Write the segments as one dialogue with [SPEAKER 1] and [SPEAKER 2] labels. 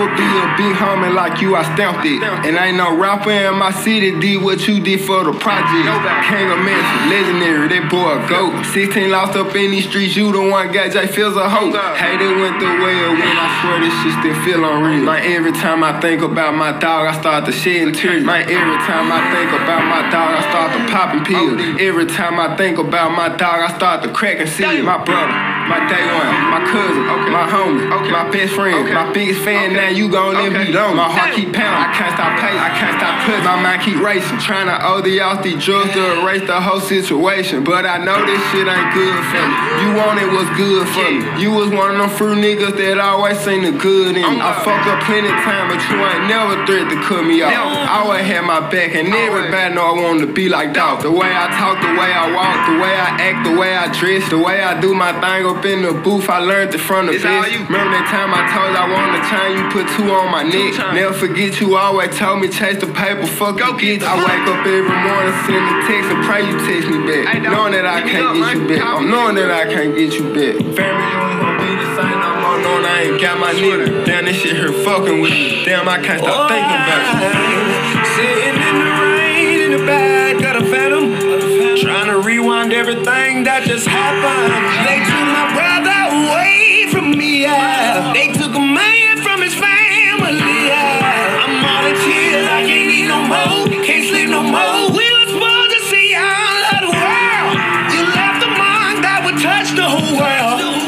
[SPEAKER 1] never be a big homie like you, I stamped it. And ain't no rapper in my city did what you did for the project. King of Memphis, legendary, that boy a goat. 16 lost up in these streets, you the one got J feels a hoe. Hey, they went the way of when I swear this shit still feel unreal. Man, every time I think about my dog, I start to shed tears. Man, every time I think about my dog, I start to popping pills. Every time I think about my dog, I start to crack and see My brother, my day one, my cousin, my homie, my best friend, my biggest fan. Now you gon' let me down. My heart keep pounding, I can't stop pacing, I can't stop pushing. My mind keep racing, trying to OD off these drugs to erase the whole situation. But I know this shit ain't good for me. You wanted what's good for me. You was one of them fruit niggas that always seen the good in me. Oh, I fucked up plenty time, but you ain't never threat to cut me off. I always had my back, and everybody know I wanted to be like dog. The way I talk, the way I walk, the way I act, the way I dress, the way I do my thing up in the booth, I learned it from the
[SPEAKER 2] It's all
[SPEAKER 1] best.
[SPEAKER 2] you.
[SPEAKER 1] Remember that time I told you I wanted to chain, you put two on my neck. Never forget you always told me chase the paper, fuck
[SPEAKER 2] Go get
[SPEAKER 1] get. I wake up every morning, send a text, and pray you text me back.
[SPEAKER 2] Hey,
[SPEAKER 1] knowing that I can't
[SPEAKER 2] up,
[SPEAKER 1] get
[SPEAKER 2] man.
[SPEAKER 1] you back. I'm knowing that I can't get you back. Family only gonna be the same no more, knowing I ain't got my nigga. Damn, this shit here fucking with me. Damn, I can't stop thinking about you.
[SPEAKER 3] Trying to rewind everything that just happened. They took my brother away from me. Yeah. They took a man from his family. Yeah. I'm all in tears. I can't eat no more. Can't sleep no more. We were supposed to see all of the world. You left a mark that would touch the whole world.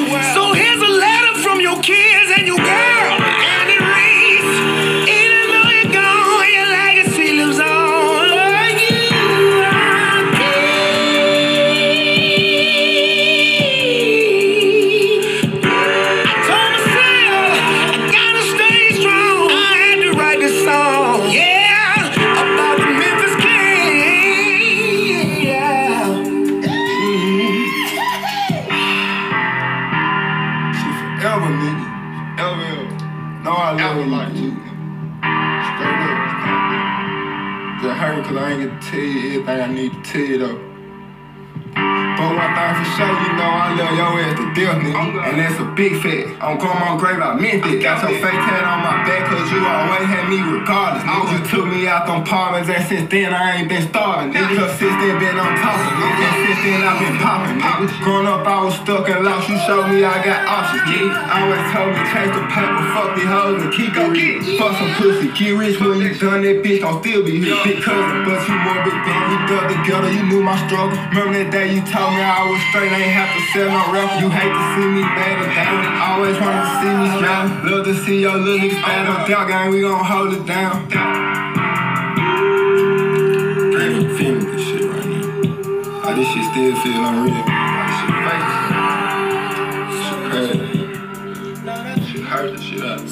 [SPEAKER 1] Nigga. fat. I'm big. On grandma's grave, I meant it. Got your fake tat on my back, cause you always had me regardless. Nigga, you took me out them apartments, and since then I ain't been starving, nigga. Since then been on talking, nigga. Since then I been popping, nigga. Growing up, I was stuck and lost. You showed me I got options, nigga. Always told me chase the paper, fuck these hoes and keep it. Fuck some pussy, get rich when you done that bitch, gon' still be here. Big cousin, but you more big bang. We dug together, you knew my struggle. Remember that day you told me I was straight, I ain't have to sell no rap. You hate to see me or down. Always wanted to see me smile. Love to see your little bad or down, gang. We gon' hold it down. I ain't feeling this shit right now. Oh, this shit still feel unreal. This shit crazy. Shit hurt the shit up. You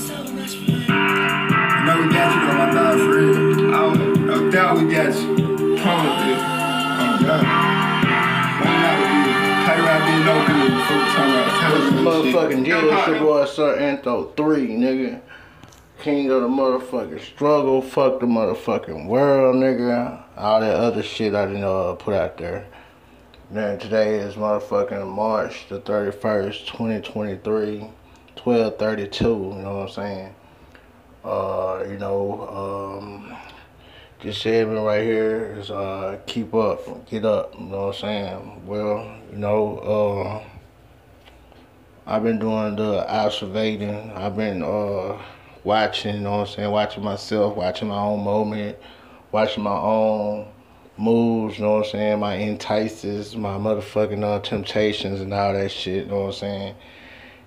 [SPEAKER 1] know we got you though, my dog, for real. I No doubt we got you. Promise this. Oh, God. One night we play right being no good
[SPEAKER 4] Motherfucking deal, it's your boy Sir Antho 3, nigga. King of the motherfucking struggle, fuck the motherfucking world, nigga. All that other shit I didn't uh, put out there. Then today is motherfucking March the 31st, 2023, 1232, you know what I'm saying? Uh, you know, um, this segment right here is uh, keep up, get up, you know what I'm saying? Well, you know, uh, I've been doing the observating. I've been uh watching, you know what I'm saying, watching myself, watching my own moment, watching my own moves, you know what I'm saying, my entices, my motherfucking uh, temptations and all that shit, you know what I'm saying?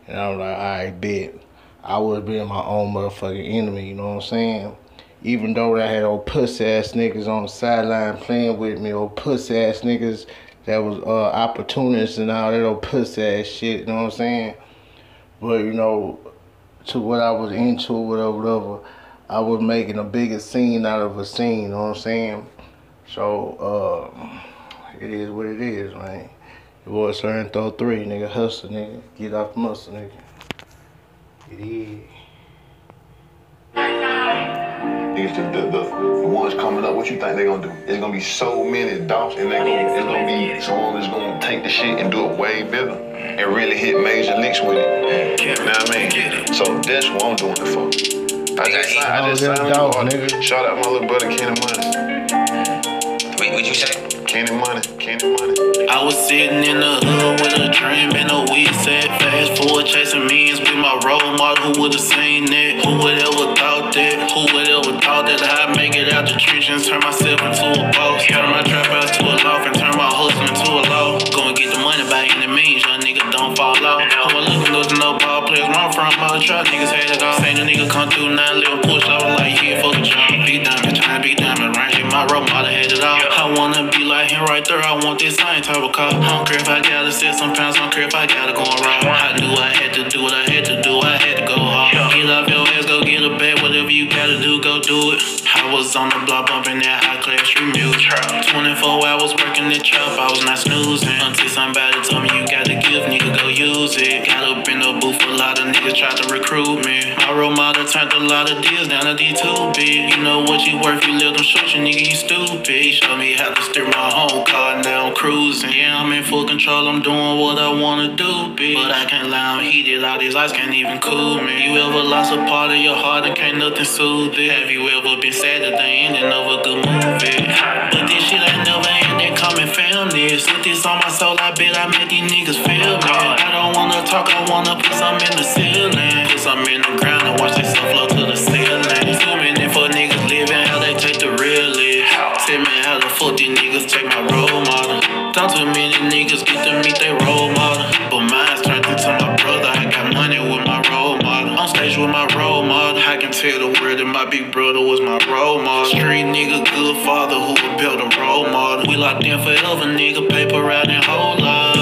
[SPEAKER 4] And I'm like, I bet I was being my own motherfucking enemy, you know what I'm saying? Even though I had old pussy ass niggas on the sideline playing with me, old pussy ass niggas that was uh, opportunists and all that old pussy ass shit, you know what I'm saying? But you know, to what I was into, whatever, whatever, I was making a bigger scene out of a scene, you know what I'm saying? So, uh, it is what it is, man. Your boy Sir throw three, nigga, hustle, nigga. Get off the muscle, nigga. It is.
[SPEAKER 5] Niggas, the, the, the, the ones coming up, what you think they gonna do? It's gonna be so many dots, and they gonna, it's gonna be someone that's gonna take the shit and do it way bigger and really hit major licks with it. You know what I mean? So that's what I'm doing it for. I just signed, I just signed
[SPEAKER 4] that's
[SPEAKER 5] a new
[SPEAKER 4] dope, nigga.
[SPEAKER 5] Shout out my little brother Kenny Money.
[SPEAKER 6] Wait, what you say?
[SPEAKER 5] Kenny Money. Kenny Money.
[SPEAKER 7] I was sitting in the hood with a dream and a weed set. Fast forward chasing means with my role model. Who would've seen that? Who would ever thought that? Who would ever thought that I'd make it out the trenches, turn myself into a boss? Turn my trap house to a loft and turn my hustle into a law. Go and get the money by any means, young nigga don't fall off. I was looking to no ball players. From, all the trap niggas had it all. The nigga come through, now live push. I was like, yeah, fuck a job. Big diamond, tryna be diamond. Here, my role model had it all. I wanna be like him right there. I want this same type of car. I don't care if I gotta sit some pounds. I don't care if I gotta go and ride. I knew I had to do what I had to do. Was on the block bumping that high class music. 24 hours working the trap. I was not snoozing until somebody told me you gotta give, nigga, go use it. Got up in the booth, a lot of niggas tried to recruit me. My role model turned a lot of deals down to D2B. You know what you worth, you live them short, you nigga, you stupid. Show me how to steer my home car, now I'm cruising. Yeah, I'm in full control, I'm doing what I wanna do, bitch. But I can't lie, I'm heated, all these lights can't even cool me. You ever lost a part of your heart and can't nothing soothe it? Have you ever been sad at the ending of a good movie? But this shit ain't never ending, come and film this. With this on my soul, I bet I make these niggas feel me. I don't wanna talk, I wanna put some in the ceiling. Put some in the ground and watch this flow to the ceiling. We locked in forever, nigga. Paper out and whole lot.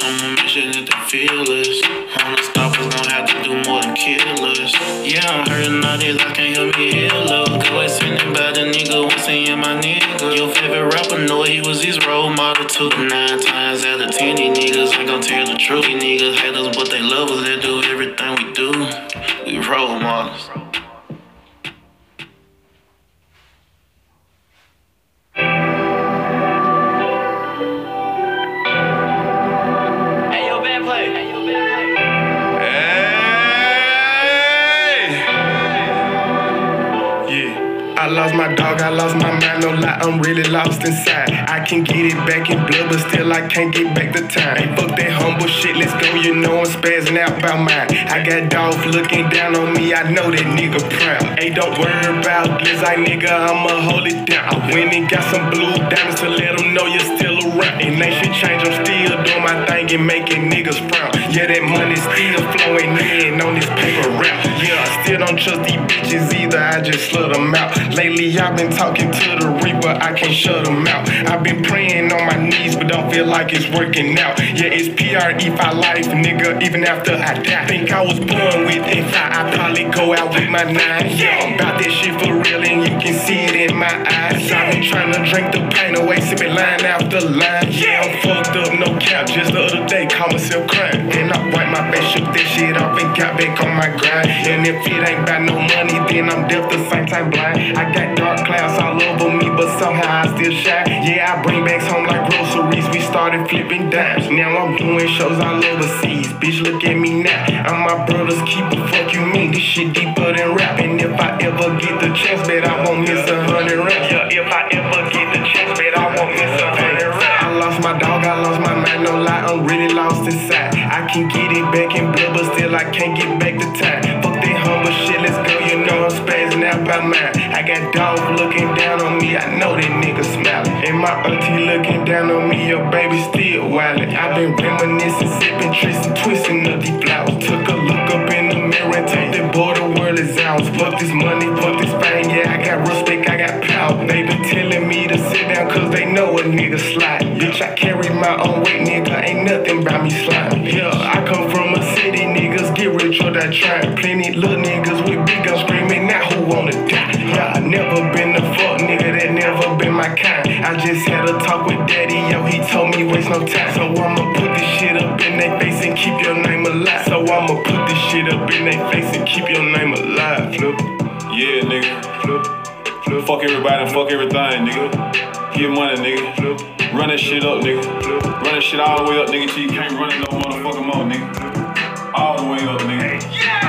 [SPEAKER 7] I'm a mission that they feel us. Wanna stop us, gon' have to do more than kill us. Yeah, I'm hurting all this, I can't help me heal up. Always sending by the nigga, once seeing my nigga. Your favorite rapper know he was his role model too. Nine times out of ten, these niggas ain't gon' tell the truth. These niggas hate us, but they love us, they do everything we do. We role models.
[SPEAKER 8] I'm really lost inside. I can get it back in blood, but still I can't get back the time. Fuck that humble shit, let's go, you know I'm spazzing out about mine. I got dogs looking down on me, I know that nigga proud. Hey, don't worry about this, I nigga, I'ma hold it down. I went and got some blue diamonds to let them know you're still around. And they should change, I'm still doing my thing and making niggas proud. Yeah, that money still flowing in on this paper rap. Yeah, I still don't trust these bitches either, I just slut them out. Lately, I've been talking to the Reaper, I can't shut them out. I've been praying on my knees, but don't feel like it's working out. Yeah, it's PRE for life, nigga, even after I die. Think I was born with it, I probably go out with my nine. Yeah, I'm about that shit for real, and you can see it in my eyes. I've been trying to drink the pain away, sipping line after line. Yeah, I'm fucked up, no cap. Just the other day, caught myself crying. And I wiped my face, shook that shit off, and got back on my grind. And if it ain't about no money, then I'm deaf the same time blind. I got dark clouds all over me, but somehow I still shine. Yeah, I bring bags home like groceries. We started flipping dimes. Now I'm doing shows all overseas. Bitch, look at me now. I'm my brother's keeper. Fuck you mean? This shit deeper than rap. And if I ever get the chance, bet I won't miss a hundred rounds. Yeah, if I ever get the chance, bet I won't miss a hundred rounds. I lost my dog, I lost my mind, no lie, I'm really lost inside. I can get it back in blood, but still I can't get back the time. Fuck that humble shit, let's go, you know I'm spazzing out by mine. I got dogs looking down on me, I know that nigga. And my auntie looking down on me, your baby still wildin'. i been reminiscing, sipping, twisting, twisting up these flowers. Took a look up in the mirror and told that boy the world is ours. Fuck this money, fuck this fame, yeah, I got respect, I got power. They been telling me to sit down cause they know a nigga slide. Bitch, I carry my own weight, nigga, ain't nothing about me slime. Yeah, I come from a city, niggas get rich or die trying. Plenty little niggas with big guns screaming, now who wanna die? Yeah, I never been a fuck nigga, my kind. I just had a talk with daddy, yo, he told me waste no time. So I'ma put this shit up in their face and keep your name alive. So I'ma put this shit up in their face and keep your name alive. Flip,
[SPEAKER 9] Yeah, nigga.
[SPEAKER 8] flip, flip,
[SPEAKER 9] Fuck everybody and fuck everything, nigga. Get money, nigga.
[SPEAKER 8] flip,
[SPEAKER 9] Run that shit up, nigga.
[SPEAKER 8] flip.
[SPEAKER 9] Run that shit all the way up, nigga, till you can't run it no motherfucking more, nigga.
[SPEAKER 8] All the way up, nigga. Up,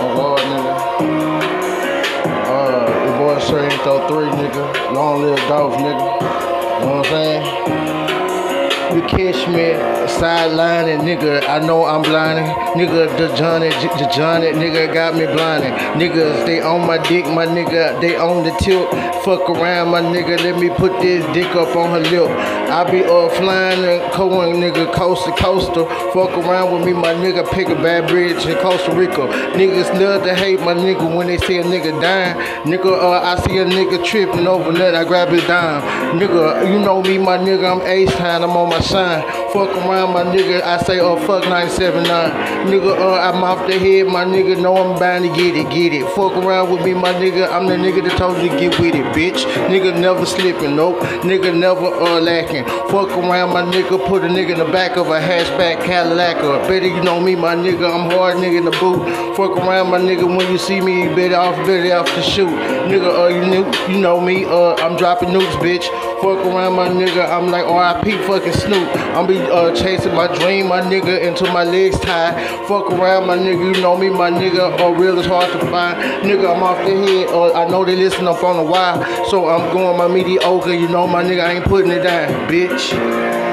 [SPEAKER 4] On God, nigga. Uh, your boy Sir ain't throw three, nigga. Long live Dolph, nigga. You know what I'm saying? You catch me sidelining, nigga. I know I'm blinding. Nigga, the Johnny, the Johnny, nigga got me blinding. Niggas, they on my dick, my nigga. They on the tilt. Fuck around, my nigga. Let me put this dick up on her lip. I be uh flying and going, nigga, coast to coaster. Fuck around with me, my nigga. Pick a bad bridge in Costa Rica. Niggas love to hate my nigga when they see a nigga dying. Nigga, uh, I see a nigga tripping over that. I grab his dime. Nigga, you know me, my nigga. I'm ace time. I'm on my shine. Fuck around, my nigga. I say, oh, fuck 979. Nigga, uh, I'm off the head, my nigga. Know I'm bound to get it, get it. Fuck around with me, my nigga. I'm the nigga that told you to get with it, bitch. Nigga never slipping, nope. Nigga never uh lacking. Fuck around, my nigga. Put a nigga in the back of a hatchback Cadillac. Or better you know me, my nigga. I'm hard nigga in the boot. Fuck around, my nigga. When you see me, you better off, better off to shoot. Nigga, uh, you knew, you know me. Uh, I'm dropping nukes, bitch. Fuck around, my nigga. I'm like RIP fucking Snoop. I'm be uh, chasing my dream, my nigga, until my legs tied. Fuck around, my nigga. You know me, my nigga. Uh, real is hard to find. Nigga, I'm off the head. Uh, I know they listen up on the wire. So I'm going my mediocre. You know, my nigga, I ain't putting it down, bitch.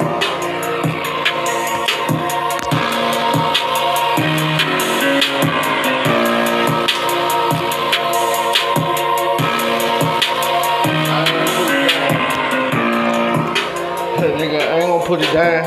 [SPEAKER 4] Down.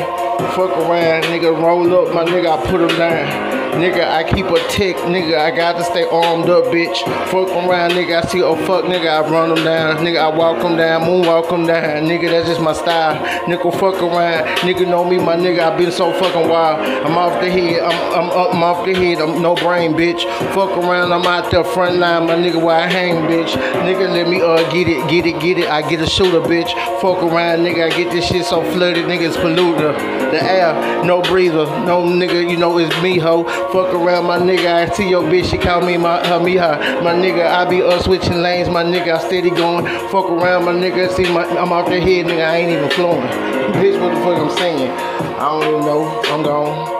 [SPEAKER 4] Fuck around, nigga, roll up, my nigga, I put him down. Nigga, I keep a tick, nigga, I got to stay armed up, bitch. Fuck around, nigga, I see, a fuck, nigga, I run them down. Nigga, I walk them down, moonwalk them down. Nigga, that's just my style. Nigga, fuck around, nigga, know me, my nigga, I been so fucking wild. I'm off the head, I'm, I'm up, I'm off the head, I'm no brain, bitch. Fuck around, I'm out there front line, my nigga, where I hang, bitch. Nigga, let me, uh, get it, get it, get it, I get a shooter, bitch. Fuck around, nigga, I get this shit so flooded, niggas pollute the, the air, no breather, no nigga, you know it's me, ho. Fuck around, my nigga, I see your bitch, she call me my, her, me, her. My nigga, I be uh, switching lanes, my nigga, I steady going. Fuck around, my nigga, see, my, I'm off the head, nigga, I ain't even flowing. Bitch, what the fuck I'm saying? I don't even know, I'm gone.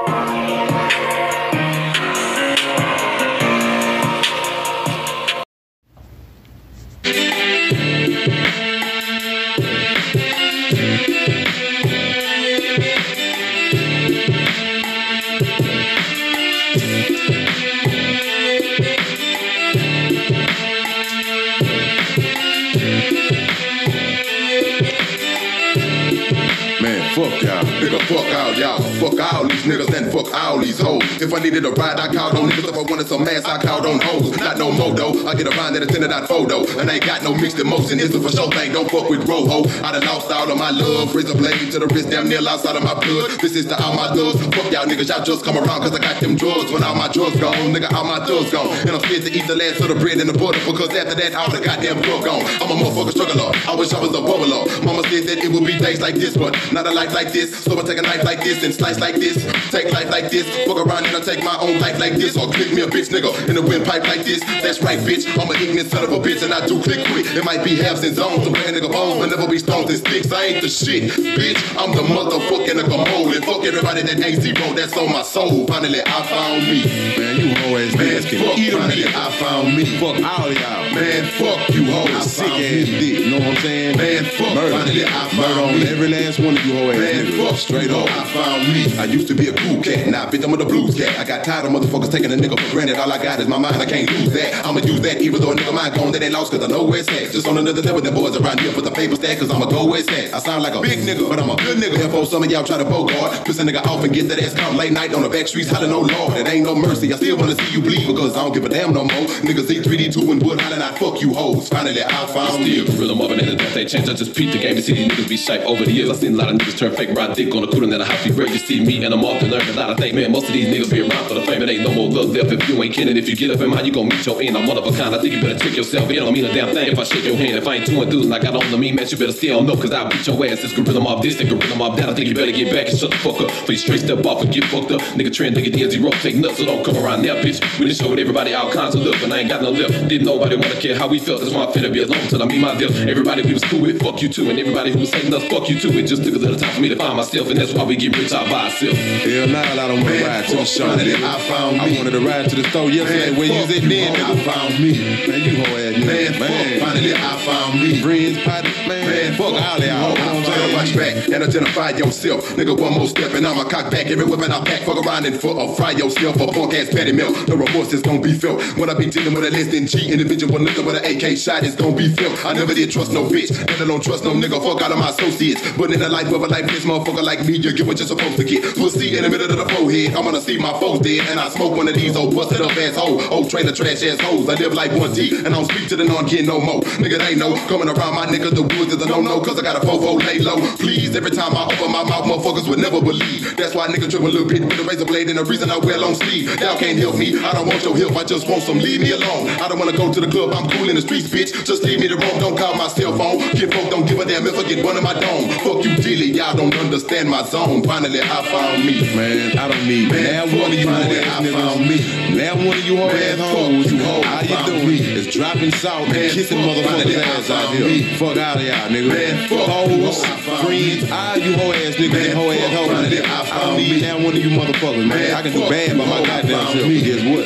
[SPEAKER 10] Fuck y'all. Fuck out, y'all. Fuck all these niggas and fuck all these hoes. If I needed a ride, I called on niggas. If I wanted some ass, I called on hoes. Not no more. I get around that it's in that photo. And I ain't got no mixed emotion. It's a for sure thing. Don't fuck with Roho. I done lost all of my love. Razor blade to the wrist, damn near outside of my blood. This is to all my thugs. Fuck y'all niggas. Y'all just come around cause I got them drugs. When all my drugs gone, nigga, all my thugs gone. And I'm scared to eat the last of the bread and the butter because after that, all the goddamn drug gone. I'm a motherfucker struggler. I wish I was a bubbler. Mama said that it would be days like this, but not a life like this. So I take a knife like this and slice like this. Take life like this. Fuck around and I take my own life like this. Or click me a bitch nigga in a windpipe like this. That's right, bitch. I'm an ignorant son of a bitch and I do click quick. It might be halves and zones break a nigga bones, but never be stones and sticks. I ain't the shit, bitch. I'm the motherfucking nigga mole. And fuck everybody that ain't zero. That's on my soul. Finally, I found me.
[SPEAKER 11] Man, you hoe ass
[SPEAKER 10] Man, fuck
[SPEAKER 11] eat
[SPEAKER 10] finally,
[SPEAKER 11] niggas.
[SPEAKER 10] I found me.
[SPEAKER 11] Fuck all y'all.
[SPEAKER 10] Man, fuck you hoes.
[SPEAKER 11] I sick
[SPEAKER 10] found
[SPEAKER 11] ass
[SPEAKER 10] me.
[SPEAKER 11] dick, you know what I'm saying?
[SPEAKER 10] Man, fuck
[SPEAKER 11] Murder.
[SPEAKER 10] finally, I found Murder
[SPEAKER 11] on
[SPEAKER 10] me.
[SPEAKER 11] every last one of you hoe ass
[SPEAKER 10] Man,
[SPEAKER 11] niggas.
[SPEAKER 10] fuck
[SPEAKER 11] Straight up.
[SPEAKER 10] I found me. I used to be a cool cat, now now, bitch, I'm with the blues cat. I got tired of motherfuckers taking a nigga for granted. All I got is my mind, I can't lose that. I'ma use that, even though a nigga mind gone, that ain't lost, cause I know where it's at. Just on another level, them boys around here for the paper stack, cause I'ma go where it's at. I sound like a big nigga, but I'm a good nigga. Therefore, some of y'all try to bogart. Piss a nigga off and get that ass caught late night on the back streets, hollering, oh lord, it ain't no mercy. I still wanna see you bleed, because I don't give a damn no more. Niggas eat 3D2 and wood, hollering, I fuck you hoes. Finally, I found you.
[SPEAKER 12] Still, rhythm of it and they change. I just peep the game and see these niggas be shape over the years. I seen a lot of niggas turn fake, ride dick on the cooler than a house be see me and I'm off to learn a lot. I think, man, most of these niggas be around for the fame. It ain't no more love left if you ain't kidding. If you get up in mind, you gon' meet your end. I'm one of a kind. I think you better check yourself. It don't mean a damn thing if I shake your hand. If I ain't too enthused like I don't know me, man, you better still know, cause I'll beat your ass. It's gorilla mob this and gorilla mob that. I think you better get back and shut the fuck up. For you straight step off and get fucked up. Nigga trend, nigga D zero, take nuts, so don't come around there, bitch. We just showed everybody all kinds of love, and I ain't got no lip. Didn't nobody wanna care how we felt. That's why I'm finna be alone till I meet my deal. Everybody we was cool with, fuck you too. And everybody who was saying us, fuck you too. It just took a little time for me to find myself, and that's why we get rich out ourselves.
[SPEAKER 11] Hell nah, I don't wanna ride to the show.
[SPEAKER 10] I found me.
[SPEAKER 11] I wanted to ride to the store yesterday.
[SPEAKER 10] Man,
[SPEAKER 11] Where you was at
[SPEAKER 10] you,
[SPEAKER 11] then,
[SPEAKER 10] I found me.
[SPEAKER 11] Man, you hoe ass
[SPEAKER 10] Man,
[SPEAKER 11] nigga.
[SPEAKER 10] fuck, finally I found me.
[SPEAKER 11] Friends, potty, man,
[SPEAKER 10] Man,
[SPEAKER 11] fuck all that. You know
[SPEAKER 10] on,
[SPEAKER 11] what I'm
[SPEAKER 10] turn watch back and identify yourself. Nigga, one more step and I'ma cock back. Every weapon I pack, fuck around and fuck or fry yourself for punk ass patty milk. The remorse is gonna be felt when I be dealing with a less than G individual nigga with an AK shot is gonna be felt. I never did trust no bitch, let alone trust no nigga. Fuck out of my associates. But in the life of a lifeless motherfucker like me, you get what you're supposed to get. Pussy in the middle of the forehead. I'm gonna see my foes dead and I smoke one of these old busted up asshole, old trailer trash ass hoes. I live like one T and I don't speak to the non-kid no more. Nigga, they know coming around my nigga the woods is a no-no cause I got a fofo lay low. Please, every time I open my mouth, motherfuckers would never believe. That's why nigga trip a little bit with a razor blade and the reason I wear long sleeve. Y'all can't help me. I don't want your help. I just want some. Leave me alone. I don't wanna go to the club. I'm cool in the streets, bitch. Just leave me the room. Don't call my cell phone. Kid folk don't give a damn if I get one in my dome. Fuck you, dilly. Y'all don't understand my zone. Finally, I found me.
[SPEAKER 11] Man, I don't need
[SPEAKER 10] Man,
[SPEAKER 11] now one of you hoe ass
[SPEAKER 10] I found
[SPEAKER 11] niggas.
[SPEAKER 10] me.
[SPEAKER 11] Now one of you hoe ass hoes.
[SPEAKER 10] you, hoe,
[SPEAKER 11] How you doing?
[SPEAKER 10] me.
[SPEAKER 11] It's dropping salt and kissing motherfuckers ass out here.
[SPEAKER 10] me.
[SPEAKER 11] Fuck out of y'all, nigga.
[SPEAKER 10] Man, fuck
[SPEAKER 11] Hoes,
[SPEAKER 10] you, I found
[SPEAKER 11] friends, all you hoe ass niggas
[SPEAKER 10] Man,
[SPEAKER 11] and hoe ass hoes.
[SPEAKER 10] I
[SPEAKER 11] don't need now one of you motherfuckers, man. I can do bad by my goddamn self. guess what?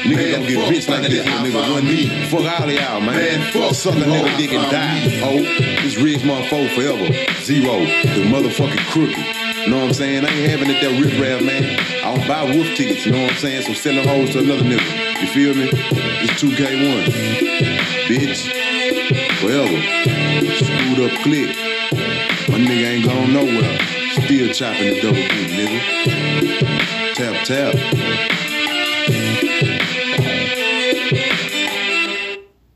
[SPEAKER 11] Niggas don't get rich like this
[SPEAKER 10] I
[SPEAKER 11] nigga one
[SPEAKER 10] me.
[SPEAKER 11] Fuck all of y'all, man.
[SPEAKER 10] Man, fuck
[SPEAKER 11] Suck a nigga dick and die. Oh, this rich motherfucker forever. Zero. The motherfucking crooked. Know what I'm saying? I ain't having it that rip rap, man. I don't buy wolf tickets, you know what I'm saying? So them hoes to another nigga. You feel me? It's 2K1. Bitch. Forever. Screwed up click. My nigga ain't going nowhere. Still chopping the double boot, nigga. Tap, tap.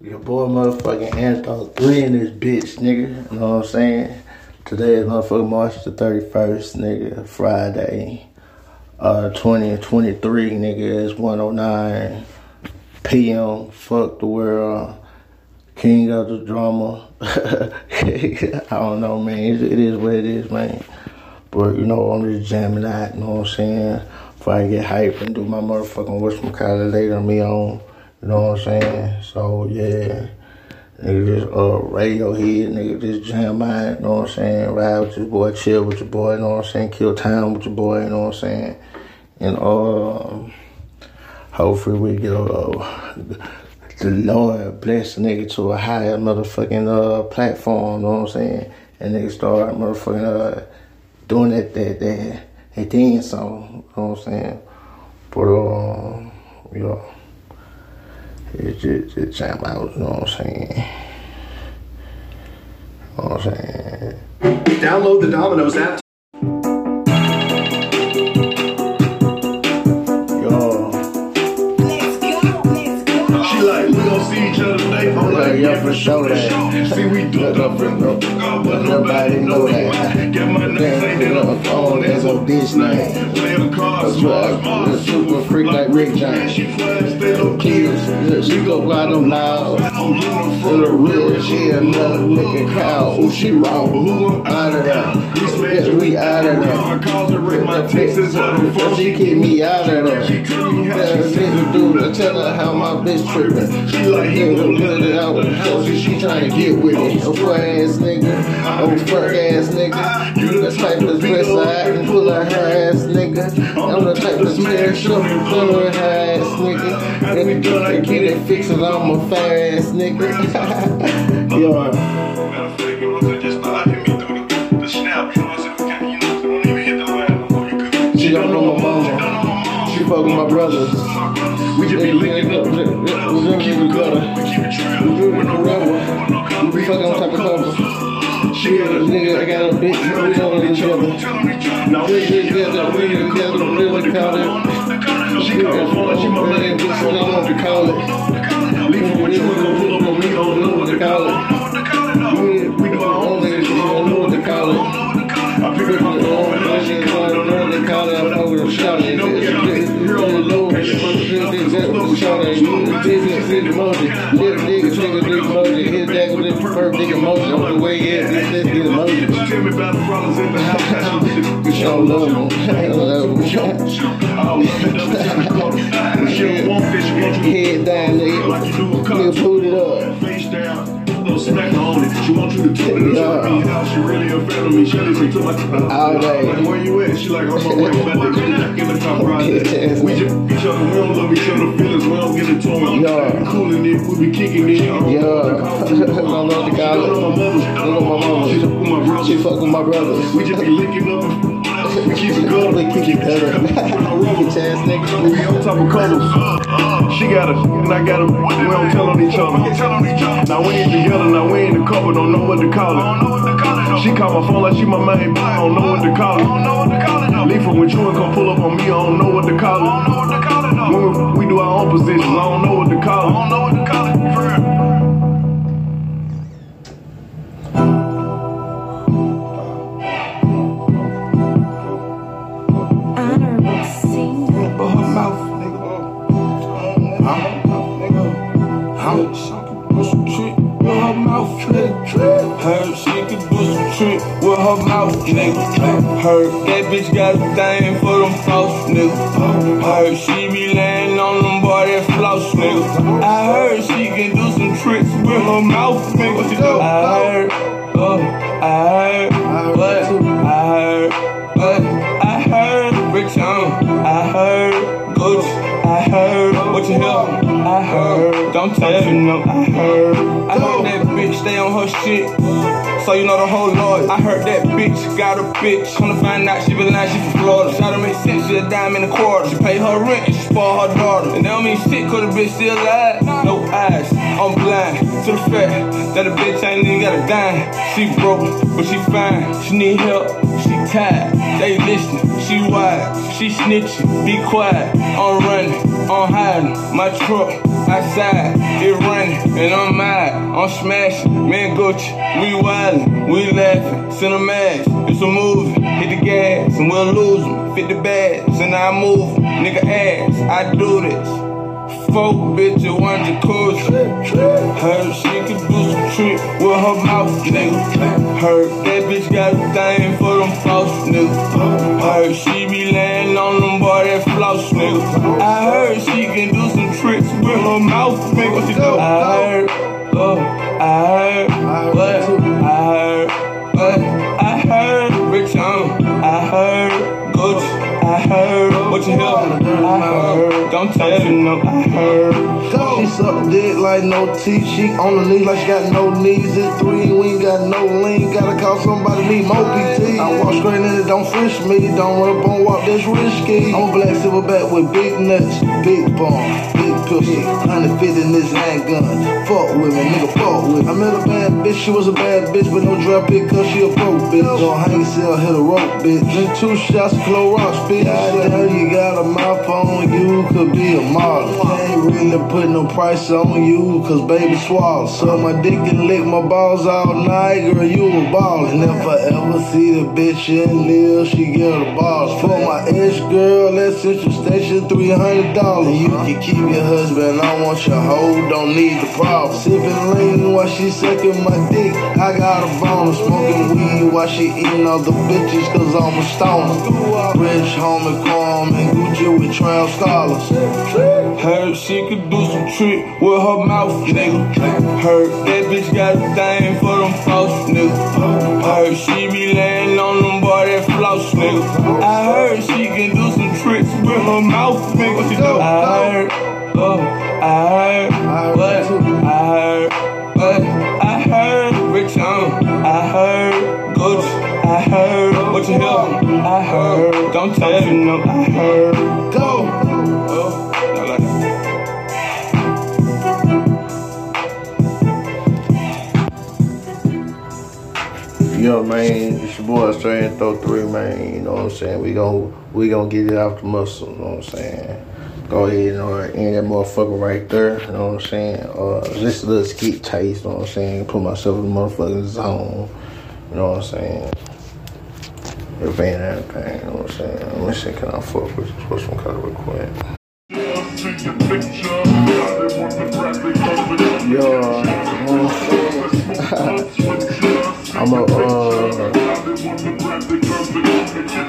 [SPEAKER 4] Your boy motherfucking Anthony 3 in this bitch, nigga. You know what I'm saying? Today is motherfucking March the 31st, nigga. Friday. Uh 2023, nigga. It's 109 PM. Fuck the world. King of the drama. I don't know, man. It, it is what it is, man. But you know, I'm just jamming out, you know what I'm saying? Before I get hyped and do my motherfucking Kylie later me on. You know what I'm saying? So yeah. Nigga just uh radio head, nigga just jam out, you know what I'm saying? Ride with your boy, chill with your boy, you know what I'm saying? Kill time with your boy, you know what I'm saying? And um hopefully we get uh the Lord bless the nigga to a higher motherfucking uh platform, you know what I'm saying? And nigga start motherfucking uh doing that that that that dance song, you know what I'm saying? But um, you know, it just just jam out, you know what I'm saying? You know what I'm saying?
[SPEAKER 9] Download the Domino's app.
[SPEAKER 13] Like,
[SPEAKER 4] for sure that.
[SPEAKER 13] See, we do
[SPEAKER 4] But nobody know that.
[SPEAKER 13] Get my name,
[SPEAKER 4] Then
[SPEAKER 13] say
[SPEAKER 4] put
[SPEAKER 13] that
[SPEAKER 4] up
[SPEAKER 13] I'm
[SPEAKER 4] a phone as a bitch name.
[SPEAKER 13] Play the cards,
[SPEAKER 4] That's
[SPEAKER 13] smart.
[SPEAKER 4] A super freak like Rick James.
[SPEAKER 13] She stay low key.
[SPEAKER 4] Kids, she go by them loud. For the real, she another nigga cow. Ooh, she wrong, but who I'm out of there. Yes, we out of
[SPEAKER 13] I
[SPEAKER 4] there.
[SPEAKER 13] calls and rip my Texas out of
[SPEAKER 4] Cause she keep me out of there.
[SPEAKER 13] She tell me how
[SPEAKER 4] Tell
[SPEAKER 13] she
[SPEAKER 4] the nigga dude to tell her how my bitch tripping.
[SPEAKER 13] She like, he
[SPEAKER 4] Nigga
[SPEAKER 13] gon'
[SPEAKER 4] put it out the house, she trying to get with it. A poor ass nigga, old fuck ass nigga. You the type to dress her out and pull her ass nigga. I'm the type to smash up and pull her ass nigga. And we gonna get it fixed, and I'm a fair ass nigga. Yo. She
[SPEAKER 14] fuck with my brothers.
[SPEAKER 13] We just be licking up.
[SPEAKER 14] We in the gutter. We in the rubber. We be fucking on top of cover.
[SPEAKER 13] She got a
[SPEAKER 14] Nigga, I got a bitch. We on each other.
[SPEAKER 13] Now
[SPEAKER 14] We
[SPEAKER 13] we
[SPEAKER 14] together. We together. We really call it.
[SPEAKER 13] She got a phone she my man.
[SPEAKER 14] This one I want to call it.
[SPEAKER 13] Leave her with you and go pull up on me. Don't know what to call it.
[SPEAKER 14] First emoji. On the way in, this dig emoji.
[SPEAKER 13] Tell me about the problems in the house.
[SPEAKER 14] I don't love them. I don't love them.
[SPEAKER 13] Oh, don't want this. She want you
[SPEAKER 14] Head down, nigga. Nigga, put it up.
[SPEAKER 13] Face down. Little smack on it. She want you to tell it up. Me how she really a fan of me. She listen to my
[SPEAKER 14] All day.
[SPEAKER 13] Like, where you at? She like, I'm on my way. About to get back in the top project. We just each other. We don't love each other feelings. We don't get into them.
[SPEAKER 14] Yeah.
[SPEAKER 13] Cooling it. We be kicking it. I don't
[SPEAKER 14] Yeah.
[SPEAKER 13] know
[SPEAKER 14] I the
[SPEAKER 13] She
[SPEAKER 14] college.
[SPEAKER 13] don't know my mother.
[SPEAKER 14] I love my mama.
[SPEAKER 13] She fuck with my brother.
[SPEAKER 14] She fuck with my brothers.
[SPEAKER 13] We just be licking up. We keep it going.
[SPEAKER 14] We keep it going. Bitch ass nigga.
[SPEAKER 13] We on top of colors. Uh, uh, she got us, and I got her. We don't tell on each other. Now we ain't together, now we ain't a couple, don't know what to call it. She call my phone like she my main, I don't know what to call it. Leave her with you and come pull up on me, I don't know what to call it. When we do our own positions, I don't know what to call it. Her mouth, nigga. Heard that bitch got a thing for them floss, nigga. Heard she be laying on them boy that floss, nigga. I heard she can do some tricks with her mouth, nigga. I heard, oh, I heard, what? I heard? I heard, Rich on, I heard, Gucci, I heard, what you hear? I heard, don't tell you no, I heard. I heard that bitch stay on her shit. So you know the whole Lord. I heard that bitch got a bitch. To find out she been lying, she from Florida. To make sense, she a dime in a quarter. She pay her rent and she spoil her daughter. And that don't mean shit, cause the bitch still alive. No eyes, I'm blind to the fact that a bitch ain't even got a dime. She broke, but she fine. She need help, she tired. They listening, she wide, she snitching. Be quiet, I'm running, I'm hiding. My truck outside, it running, and I'm mad. I'm smashing, man Gucci, we wildin', we laughing. Mask, it's a movie. Hit the gas, and we'll lose 'em. Fit the bags, and I move 'em. Nigga ass, I do this. Folk bitch at one jacuzzi. Heard she could do some trick with her mouth, nigga. Heard that bitch got a thing for them floss, nigga. Heard she be laying on them boy that floss, nigga. I heard she can do some tricks with her mouth, nigga. I heard, oh, I heard, what? I heard, what? I heard, Rich on, I heard, Gucci, I heard, what you hear? I heard, don't tell you no, I heard.
[SPEAKER 14] She suck dick like no teeth. She on the knees like she got no knees. It's three, we ain't got no lean. Gotta call somebody, need more PT. I walk straight in it, don't frisk me. Don't run up on walk, that's risky. I'm a black silverback with big nuts, big bone, big pussy. 150 in this handgun. Fuck with me, nigga, fuck with me. I met a bad bitch, she was a bad bitch, but no drop it cause she a broke bitch. Don't hang yourself, hit a rope, bitch. Drink two shots of Clorox, bitch. Goddamn, you got a mouth on you, could be a model. Ain't really put no price on you, cause baby swallow. So my dick and lick my balls all night, girl, you a baller. And if I ever see the bitch in live, she get a balls. For my ex girl, that's Central Station, $300. You can keep your husband, I want your hoe, don't need the problem. Sipping lean while she sucking my dick, I got a boner. Smoking weed while she eating all the bitches, cause I'm a stoner. Rich homie, calm and Gucci with trail scholars.
[SPEAKER 13] Heard she could do some trick with her mouth, nigga. Heard that bitch got a thing for them floss, nigga. Heard she be laying on them boy that floss, nigga. I heard she can do some tricks with her mouth, nigga. I heard, but I heard, but I heard, but I heard Rich Young, I heard Gucci, I heard what you hear, I heard, don't tell you no, I heard,
[SPEAKER 14] go. Oh, I.
[SPEAKER 4] Yo man, it's your boy Strange Throw 3 man, you know what I'm saying? We gon' we gonna get it off the muscle, you know what I'm saying? Go ahead and uh, end that motherfucker right there, you know what I'm saying? Uh, just a little skit taste, you know what I'm saying? Put myself in the motherfucking zone, you know what I'm saying? Event and everything, you know what I'm saying? Let me see, can I fuck with you? Put some color real quick. Yo, you know what I'm a, uh,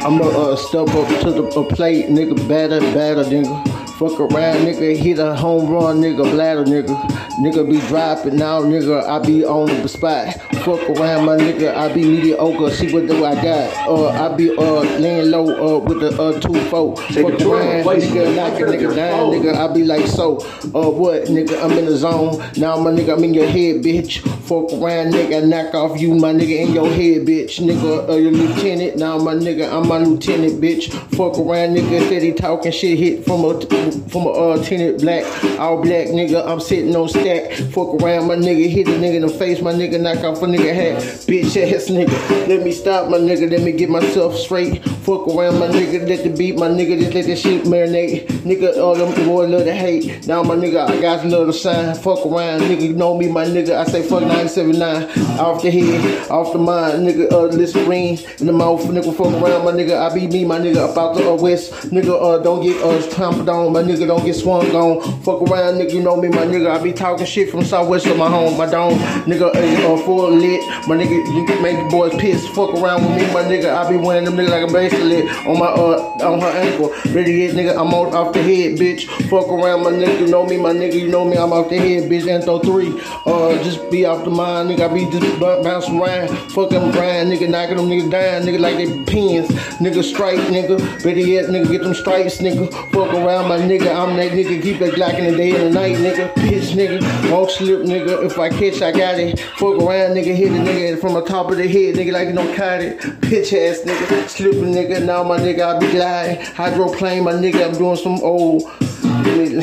[SPEAKER 4] I'm gonna uh, step up to the uh, plate, nigga, batter, batter, nigga. Fuck around, nigga, hit a home run, nigga, bladder, nigga. Nigga be dropping now, nigga, I be on the spot. Fuck around, my nigga, I be mediocre, see what do I got. Uh, I be uh laying low uh with the uh two four. Fuck around, nigga, knock a nigga down, nigga, I be like so. Uh, what, nigga, I'm in the zone. Now, my nigga, I'm in your head, bitch. Fuck around, nigga, knock off you, my nigga, in your head, bitch. Nigga, uh, your lieutenant. Now, my nigga, I'm my lieutenant, bitch. Fuck around, nigga, steady talking shit, hit from a from a uh, tenant black, all black, nigga. I'm sitting on stack. Fuck around, my nigga, hit a nigga in the face, my nigga, knock off a nigga hat, bitch ass nigga. Let me stop, my nigga. Let me get myself straight. Fuck around, my nigga. Let the beat, my nigga. Just let the shit marinate, nigga. All them boys love to hate. Now, my nigga, I got another sign. Fuck around, nigga. You know me, my nigga. I say fuck 979. Off the head, off the mind, nigga. Uh, listen green in the mouth, nigga. Fuck around, my nigga. I be me, my nigga. About the uh, west, nigga. Uh, don't get us uh trampled on, my nigga. Don't get swung on. Fuck around, nigga. You know me, my nigga. I be talking shit from southwest of my home, my dome, nigga. Uh, uh, full lit, my nigga. You can make the boys piss. Fuck around with me, my nigga. I be wearing them nigga like a bracelet on my uh on her ankle. Ready yet, nigga. I'm on off the head, bitch. Fuck around, my nigga. You know me, my nigga. You know me. I'm off the head, bitch. Antho three. Uh, just be off the mind, nigga. I be just bouncing around, fucking Brian, nigga, knocking them niggas down, nigga, like they pins, nigga, strike, nigga. Better yet, nigga, get them stripes, nigga. Fuck around, my nigga. I'm that nigga. Keep it Glock in the day and the night, nigga. Bitch, nigga. Won't slip, nigga. If I catch, I got it. Fuck around, nigga. Hit a nigga from the top of the head, nigga, like you don't cut it. Bitch ass, nigga. Slipping, nigga. Now, my nigga, I be gliding. Hydroplane, my nigga. I'm doing some old. you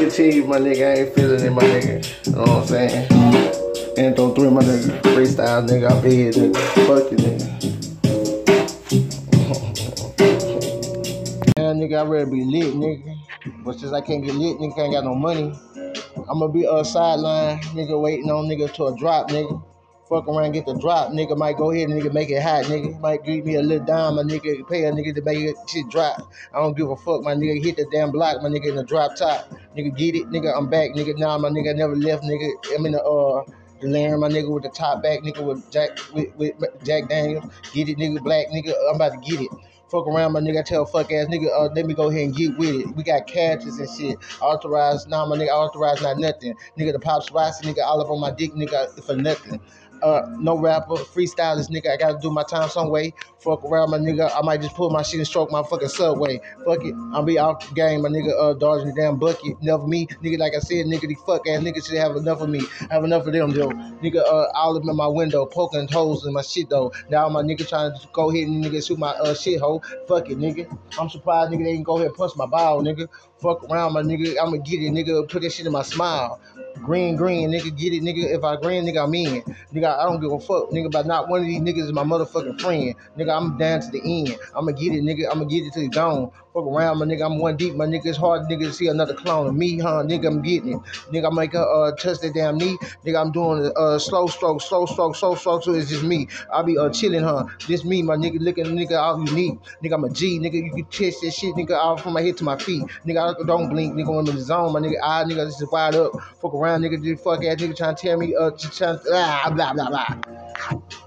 [SPEAKER 4] continue, my nigga. I ain't feeling it, my nigga. You know what I'm saying? Don't three, my nigga. Freestyle, nigga. I be here, nigga. Fuck you, nigga. Nigga, I ready to be lit, nigga. But since I can't get lit, nigga, I ain't got no money. I'ma be uh sideline, nigga, waiting on nigga to a drop, nigga. Fuck around, get the drop, nigga. Might go ahead and nigga make it hot, nigga. Might give me a little dime, my nigga. Pay a nigga to make it shit drop. I don't give a fuck, my nigga. Hit the damn block, my nigga, in the drop top. Nigga, get it, nigga. I'm back, nigga. Now my nigga never left, nigga. I'm in the uh. Larry, my nigga, with the top back, nigga, with Jack, with, with Jack Daniels. Get it, nigga, black, nigga. I'm about to get it. Fuck around, my nigga. I tell fuck ass nigga, uh, let me go ahead and get with it. We got catches and shit. Authorized, nah, my nigga, authorized, not nothing. Nigga, the pops rice, nigga, all up on my dick, nigga, for nothing. Uh, no rapper, freestylist, nigga. I gotta do my time some way. Fuck around, my nigga. I might just pull my shit and stroke my fucking subway. Fuck it, I'll be the game, my nigga. Uh, dodging the damn bucket. Enough of me, nigga. Like I said, nigga, these fuck ass niggas should have enough of me. Have enough of them though, nigga. Uh, all up in my window, poking holes in my shit though. Now my nigga trying to go ahead and nigga shoot my uh shit hole. Fuck it, nigga. I'm surprised, nigga. They can go ahead and punch my ball, nigga. Fuck around, my nigga. I'ma get it, nigga. Put that shit in my smile. Green, green, nigga, get it, nigga. If I green, nigga, I'm in. Nigga, I don't give a fuck, nigga, but not one of these niggas is my motherfucking friend. Nigga, I'm down to the end. I'ma get it, nigga. I'ma get it till it's gone. Fuck around, my nigga. I'm one deep, my nigga. It's hard, nigga, to see another clone of me, huh? Nigga, I'm getting it. Nigga, I make her uh, touch that damn knee. Nigga, I'm doing a uh, slow stroke, slow stroke, slow stroke, so it's just me. I be uh, chilling, huh? This me, my nigga, looking, nigga, all unique. Nigga, I'm a G, nigga. You can test that shit, nigga, all from my head to my feet. Nigga, I don't blink, nigga, I'm in the zone, my nigga. I, nigga, this is wide up. Fuck around, nigga, this fuck ass nigga trying to tell me, uh, trying, ah, blah, blah, blah.